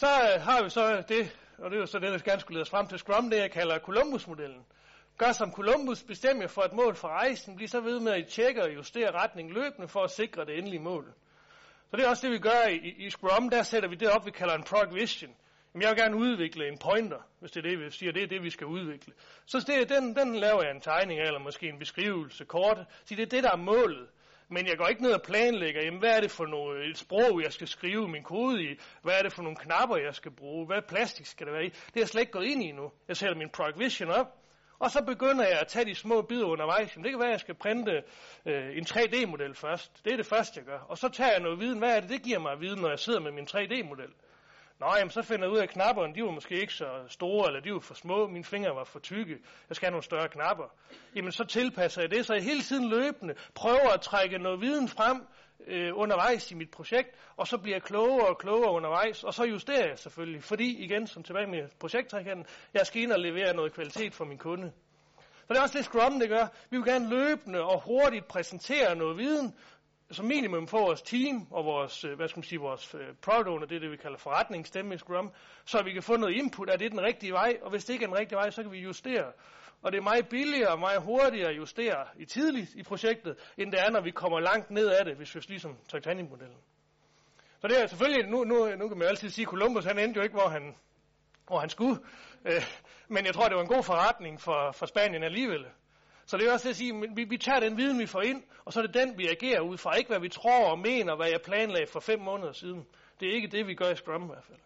Så øh, har vi så det, og det er jo så det, der gerne skulle lede os frem til Scrum, det jeg kalder Columbus-modellen. Gør som Columbus, bestem jer for et mål for rejsen, bliv så ved med at tjekke og justere retningen løbende for at sikre det endelige mål. Så det er også det, vi gør i, i Scrum. Der sætter vi det op, vi kalder en progression. Jamen, jeg vil gerne udvikle en pointer, hvis det er det, vi siger, det er det, vi skal udvikle. Så det, den, den laver jeg en tegning af, eller måske en beskrivelse kort. Så det er det, der er målet. Men jeg går ikke ned og planlægger, jamen, hvad er det for noget, et øh, sprog, jeg skal skrive min kode i? Hvad er det for nogle knapper, jeg skal bruge? Hvad plastik skal det være i? Det er jeg slet ikke gået ind i nu. Jeg sætter min progression op, og så begynder jeg at tage de små bidder undervejs. Jamen, det kan være, at jeg skal printe øh, en 3D-model først. Det er det første, jeg gør. Og så tager jeg noget viden. Hvad er det, det giver mig at vide, når jeg sidder med min 3D-model? Nå, jamen, så finder jeg ud af, at knapperne, de var måske ikke så store, eller de var for små, mine fingre var for tykke, jeg skal have nogle større knapper. Jamen, så tilpasser jeg det, så jeg hele tiden løbende prøver at trække noget viden frem øh, undervejs i mit projekt, og så bliver jeg klogere og klogere undervejs, og så justerer jeg selvfølgelig, fordi, igen, som tilbage med projekttrækanden, jeg skal ind og levere noget kvalitet for min kunde. Så det er også det Scrum, det gør. Vi vil gerne løbende og hurtigt præsentere noget viden, som minimum for vores team og vores, øh, hvad skal man sige, vores øh, product owner, det er det, vi kalder forretningsstemme i Scrum, så vi kan få noget input, er det den rigtige vej, og hvis det ikke er den rigtige vej, så kan vi justere. Og det er meget billigere og meget hurtigere at justere i tidligt i projektet, end det er, når vi kommer langt ned af det, hvis vi ligesom Titanic-modellen. Så det er selvfølgelig, nu, nu, nu kan man jo altid sige, at Columbus han endte jo ikke, hvor han, hvor han skulle. Øh, men jeg tror, det var en god forretning for, for Spanien alligevel. Så det er også det at sige, at vi, vi tager den viden, vi får ind, og så er det den, vi agerer ud fra. Ikke hvad vi tror og mener, hvad jeg planlagde for fem måneder siden. Det er ikke det, vi gør i Scrum i hvert fald.